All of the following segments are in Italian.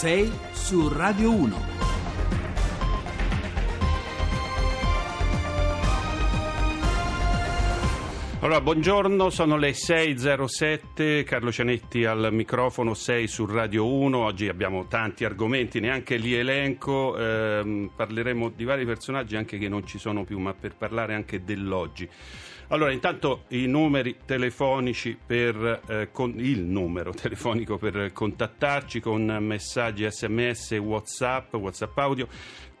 6 su Radio 1. Allora, buongiorno, sono le 6.07, Carlo Cianetti al microfono 6 su Radio 1, oggi abbiamo tanti argomenti, neanche li elenco, ehm, parleremo di vari personaggi anche che non ci sono più, ma per parlare anche dell'oggi. Allora, intanto i numeri telefonici per eh, con, il numero telefonico per contattarci con messaggi sms, whatsapp, whatsapp audio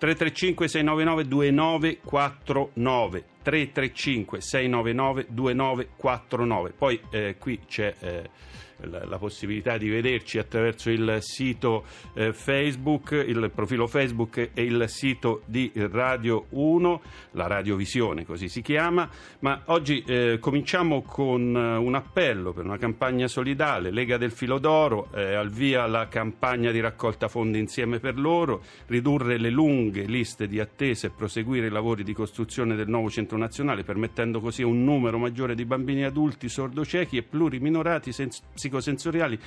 335 699 2949 335 699 2949 poi eh, qui c'è eh, la, possibilità di vederci attraverso il sito eh, Facebook, il profilo Facebook e il sito di Radio 1, la radiovisione così si chiama, ma oggi eh, cominciamo con eh, un appello per una campagna solidale, Lega del Filo d'Oro, eh, al via la campagna di raccolta fondi insieme per loro, ridurre le lunghe liste di attesa e proseguire i lavori di costruzione del nuovo centro nazionale, permettendo così un numero maggiore di bambini adulti sordociechi e pluriminorati sens- psicosensoriali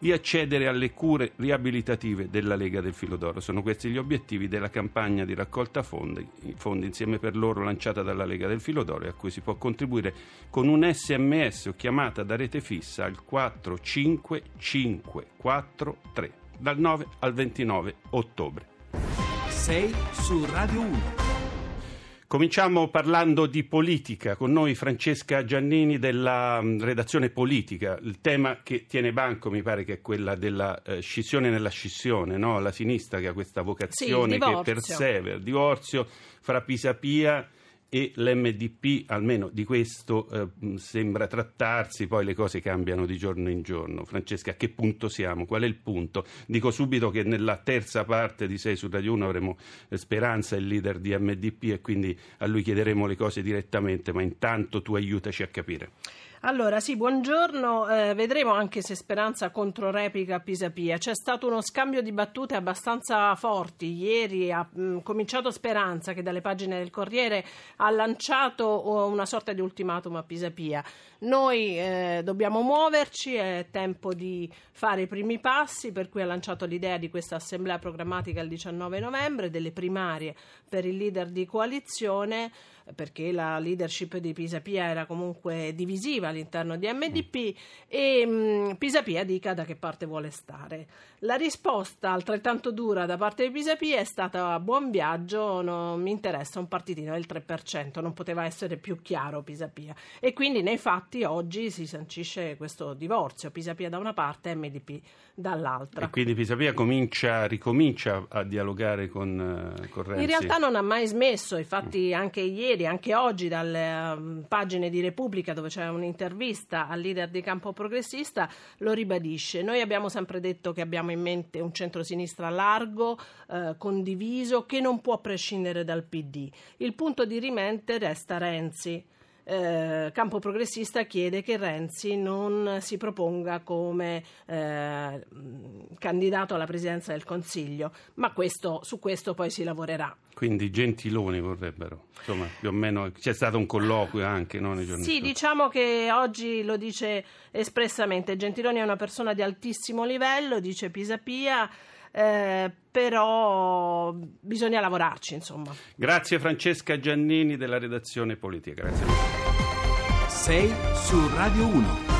di accedere alle cure riabilitative della Lega del Filo d'Oro. Sono questi gli obiettivi della campagna di raccolta fondi, fondi insieme per loro lanciata dalla Lega del Filo d'Oro e a cui si può contribuire con un sms o chiamata da rete fissa al 45543 dal 9 al 29 ottobre. 6 su Radio 1. Cominciamo parlando di politica, con noi Francesca Giannini della mm, redazione politica. Il tema che tiene banco mi pare che è quella della eh, scissione nella scissione, no? la sinistra che ha questa vocazione sì, che persevera, il divorzio fra Pisapia e l'MDP, almeno di questo eh, sembra trattarsi, poi le cose cambiano di giorno in giorno. Francesca, a che punto siamo? Qual è il punto? Dico subito che nella terza parte di 6 su Radio 1 avremo eh, Speranza, il leader di MDP, e quindi a lui chiederemo le cose direttamente, ma intanto tu aiutaci a capire. Allora, sì, buongiorno. Eh, vedremo anche se Speranza controreplica Pisapia. C'è stato uno scambio di battute abbastanza forti. Ieri ha mh, mm, cominciato Speranza, che dalle pagine del Corriere ha lanciato una sorta di ultimatum a Pisapia. Noi eh, dobbiamo muoverci, è tempo di fare i primi passi, per cui ha lanciato l'idea di questa assemblea programmatica il 19 novembre, delle primarie per il leader di coalizione perché la leadership di Pisapia era comunque divisiva all'interno di MDP e mh, mm, Pisapia dica da che parte vuole stare. La risposta altrettanto dura da parte di Pisapia è stata buon viaggio, non mi interessa un partitino del 3%, non poteva essere più chiaro Pisapia. E quindi nei fatti oggi si sancisce questo divorzio, Pisapia da una parte e MDP dall'altra. E quindi Pisapia comincia, ricomincia a dialogare con, uh, con Renzi? In realtà non ha mai smesso, infatti anche ieri, anche oggi dalle um, pagine di Repubblica dove c'è un'intervista al leader di campo progressista lo ribadisce. Noi abbiamo sempre detto che abbiamo in mente un centrosinistra largo, eh, condiviso, che non può prescindere dal PD. Il punto di rimente resta Renzi. Eh, campo progressista chiede che Renzi non si proponga come eh, candidato alla presidenza del Consiglio, ma questo, su questo poi si lavorerà. Quindi Gentiloni vorrebbero, insomma, più o meno c'è stato un colloquio anche no, nei giorni Sì, scorsi. diciamo che oggi lo dice espressamente. Gentiloni è una persona di altissimo livello, dice Pisapia. Eh, però bisogna lavorarci, insomma. Grazie Francesca Giannini della redazione politica. Grazie. 6 su Radio 1.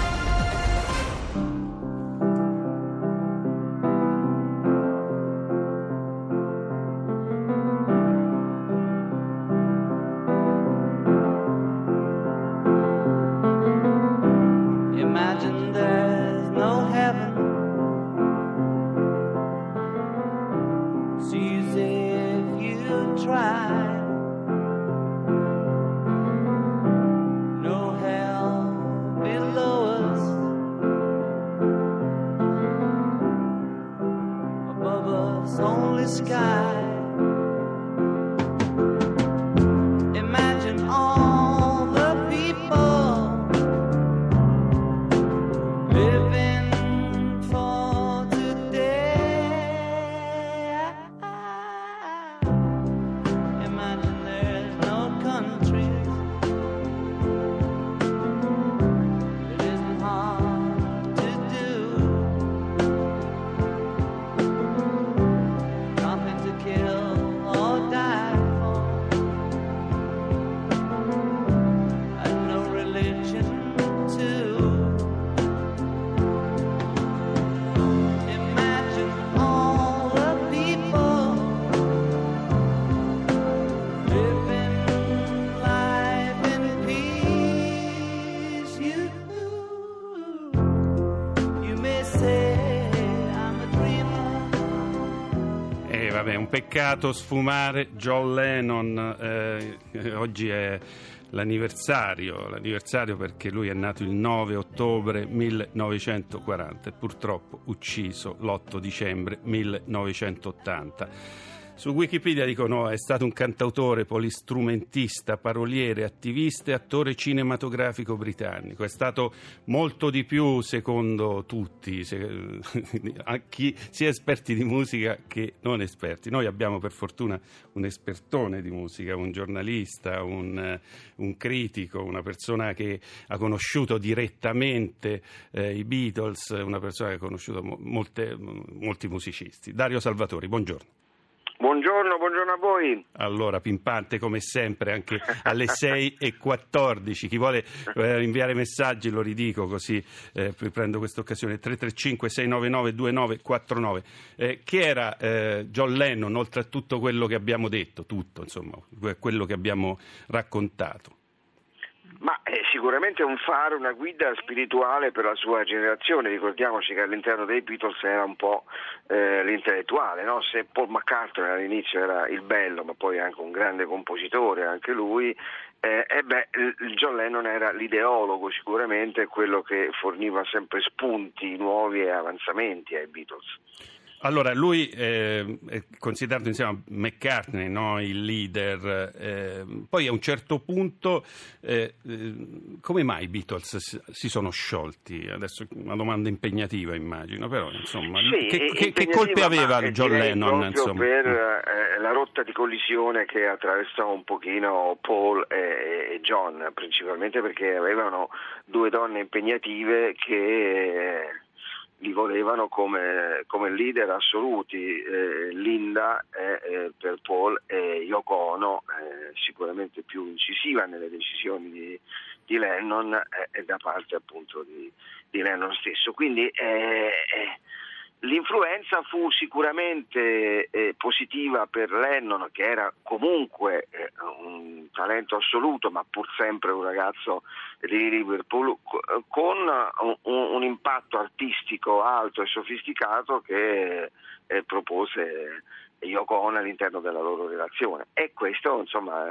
Vabbè, un peccato sfumare John Lennon. eh, oggi è l'anniversario, l'anniversario perché lui è nato il 9 ottobre 1940 e purtroppo ucciso l'8 dicembre 1980. Su Wikipedia dicono è stato un cantautore, polistrumentista, paroliere, attivista e attore cinematografico britannico. È stato molto di più secondo tutti, se- a chi- sia esperti di musica che non esperti. Noi abbiamo per fortuna un espertone di musica, un giornalista, un, eh, un critico, una persona che ha conosciuto direttamente eh, i Beatles, una persona che ha conosciuto mo- molte- molti musicisti. Dario Salvatori, buongiorno. Buongiorno, buongiorno a voi. Allora, pimpante come sempre, anche alle 6.14. Chi vuole eh, inviare messaggi lo ridico così eh, prendo questa occasione. 335-699-2949. Eh, chi era eh, John Lennon, oltre a tutto quello che abbiamo detto, tutto, insomma, quello che abbiamo raccontato? Ma è sicuramente un faro, una guida spirituale per la sua generazione. Ricordiamoci che all'interno dei Beatles era un po' eh, l'intellettuale, no? se Paul McCartney all'inizio era il bello, ma poi anche un grande compositore, anche lui, eh, eh beh, John Lennon era l'ideologo sicuramente, quello che forniva sempre spunti nuovi e avanzamenti ai Beatles. Allora, lui eh, è considerato insieme a McCartney no? il leader, eh, poi a un certo punto eh, eh, come mai i Beatles si- sono sciolti? Adesso una domanda impegnativa immagino, però insomma, Sì, che, che- che colpe aveva John Lennon? Insomma? per eh, la rotta di collisione che attraversò un pochino Paul e, e John, principalmente perché avevano due donne impegnative che li volevano come, come leader assoluti, eh, Linda eh, eh, per Paul e Yoko Ono, eh, sicuramente più incisiva nelle decisioni di, di Lennon eh, e da parte appunto di, di Lennon stesso. Quindi eh, eh, L'influenza fu sicuramente positiva per Lennon, che era comunque un talento assoluto, ma pur sempre un ragazzo di Liverpool, co- con un, impatto artistico alto e sofisticato che eh, propose Yoko Ono all'interno della loro relazione. E questo, insomma,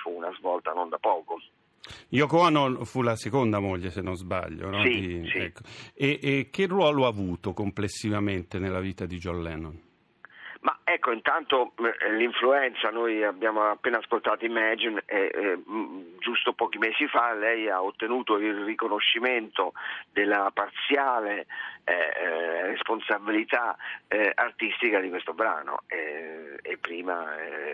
fu una svolta non da poco. Yoko Ono fu la seconda moglie, se non sbaglio. no? Sì, sì. ecco. e, e che ruolo ha avuto complessivamente nella vita di John Lennon? Ecco, intanto eh, l'influenza, noi abbiamo appena ascoltato Imagine e eh, mh, giusto pochi mesi fa lei ha ottenuto il riconoscimento della parziale eh, eh, responsabilità eh, artistica di questo brano. Eh, e prima eh, eh,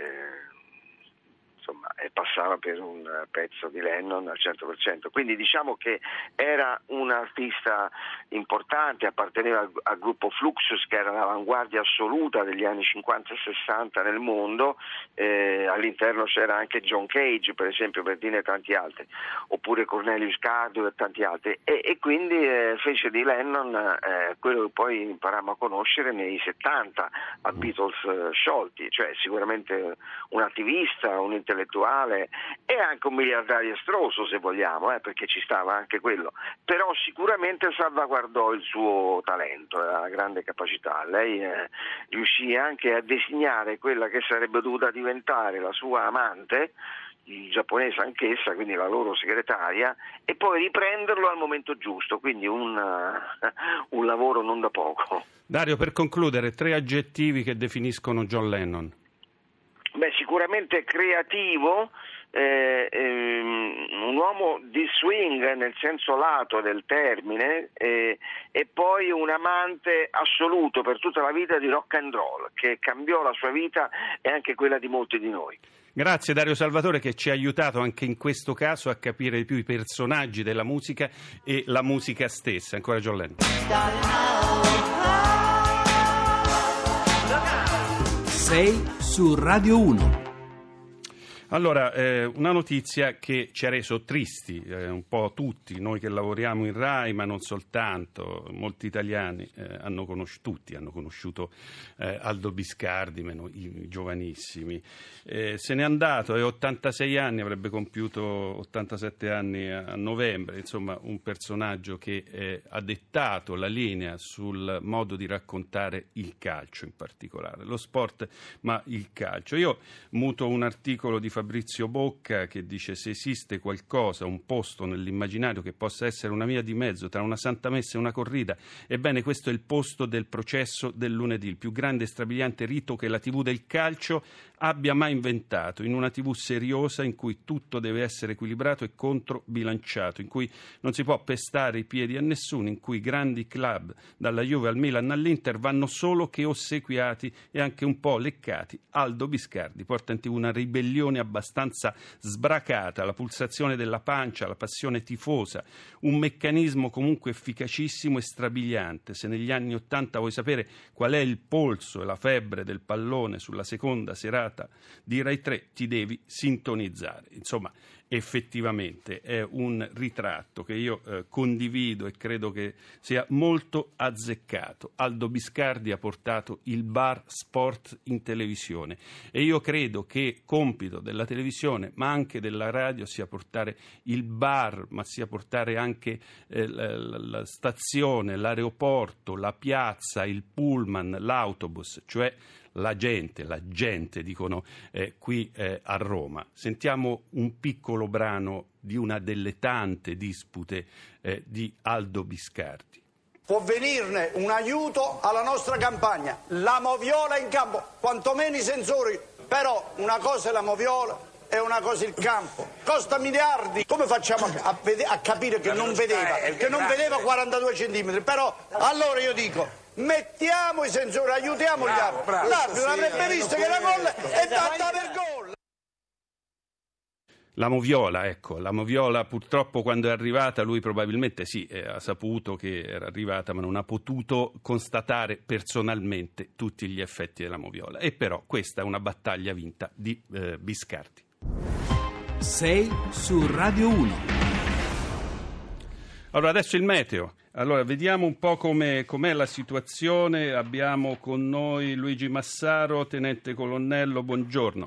passava per un eh, pezzo di Lennon al 100%. Quindi diciamo che era un artista importante, apparteneva al, gruppo Fluxus che era l'avanguardia assoluta degli anni 50 e 60 nel mondo, eh, all'interno c'era anche John Cage per esempio per dire tanti altri, oppure Cornelius Cardio e tanti altri. E, e quindi eh, fece di Lennon eh, quello che poi imparammo a conoscere nei 70 a Beatles eh, sciolti, cioè sicuramente un attivista, un intellettuale e anche un miliardario estroso se vogliamo, eh, perché ci stava anche quello, però sicuramente salvaguardò il suo talento e la grande capacità. Lei eh, riuscì anche a designare quella che sarebbe dovuta diventare la sua amante, il giapponese anch'essa, quindi la loro segretaria, e poi riprenderlo al momento giusto, quindi un, eh, un lavoro non da poco. Dario, per concludere, tre aggettivi che definiscono John Lennon. Sicuramente creativo, eh, ehm, un uomo di swing nel senso lato del termine eh, e poi un amante assoluto per tutta la vita di rock and roll che cambiò la sua vita e anche quella di molti di noi. Grazie Dario Salvatore che ci ha aiutato anche in questo caso a capire di più i personaggi della musica e la musica stessa. Ancora John Lennon. Sei su Radio 1. Allora, eh, una notizia che ci ha reso tristi eh, un po' tutti, noi che lavoriamo in RAI, ma non soltanto, molti italiani eh, hanno conosciuto, tutti hanno conosciuto eh, Aldo Biscardi, meno i, giovanissimi. Eh, se n'è andato, è 86 anni, avrebbe compiuto 87 anni a, a novembre, insomma un personaggio che eh, ha dettato la linea sul modo di raccontare il calcio in particolare, lo sport ma il calcio. Io muto un articolo di Fabrizio Bocca che dice se esiste qualcosa, un posto nell'immaginario che possa essere una via di mezzo tra una santa messa e una corrida, ebbene questo è il posto del processo del lunedì, il più grande e strabiliante rito che la TV del calcio abbia mai inventato, in una TV seriosa in cui tutto deve essere equilibrato e controbilanciato, in cui non si può pestare i piedi a nessuno, in cui grandi club, dalla Juve al Milan all'Inter, vanno solo che ossequiati e anche un po' leccati. Aldo Biscardi porta in TV una ribellione abbastanza sbracata, la pulsazione della pancia, la passione tifosa, un meccanismo comunque efficacissimo e strabiliante. Se negli anni Ottanta vuoi sapere qual è il polso e la febbre del pallone sulla seconda serata di Rai 3 ti devi sintonizzare. Insomma, effettivamente è un ritratto che io eh, condivido e credo che sia molto azzeccato. Aldo Biscardi ha portato il bar sport in televisione e io credo che compito della televisione ma anche della radio sia portare il bar, ma sia portare anche eh, la, la stazione, l'aeroporto, la piazza, il pullman, l'autobus, cioè la gente, la gente dicono eh, qui eh, a Roma. Sentiamo un piccolo brano di una delle tante dispute eh, di Aldo Biscardi. Può venirne un aiuto alla nostra campagna, la moviola in campo, quantomeno i sensori, però una cosa è la moviola e una cosa il campo, costa miliardi. Come facciamo a, a, a capire che non vedeva, che non vedeva 42 centimetri? Però allora io dico mettiamo i sensori, aiutiamo gli altri. L'arbitro avrebbe visto che la gol è fatta per gol. La Moviola, ecco, la Moviola purtroppo quando è arrivata lui probabilmente sì, eh, ha saputo che era arrivata ma non ha potuto constatare personalmente tutti gli effetti della Moviola. E però questa è una battaglia vinta di eh, Biscardi. 6 su Radio 1. Allora adesso il meteo. Allora, vediamo un po' com'è, com'è, la situazione. Abbiamo con noi Luigi Massaro, tenente colonnello, buongiorno.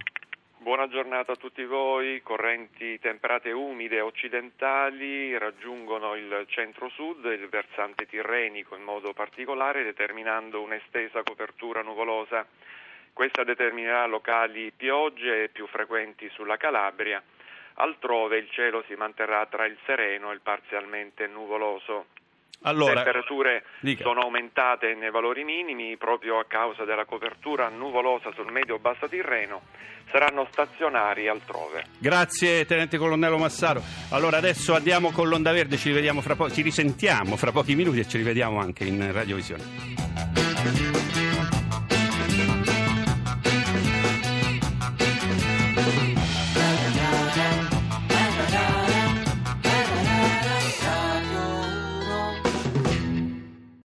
Buona giornata a tutti voi. Correnti temperate umide occidentali raggiungono il centro-sud e il versante tirrenico in modo particolare, determinando un'estesa copertura nuvolosa. Questa determinerà locali piogge più frequenti sulla Calabria. Altrove il cielo si manterrà tra il sereno e il parzialmente nuvoloso. Allora, Le temperature dica. sono aumentate nei valori minimi proprio a causa della copertura nuvolosa sul medio-basso Tirreno, saranno stazionari altrove. Grazie Tenente Colonnello Massaro. Allora adesso andiamo con l'Onda Verde, ci, po- ci risentiamo fra pochi minuti e ci rivediamo anche in radiovisione.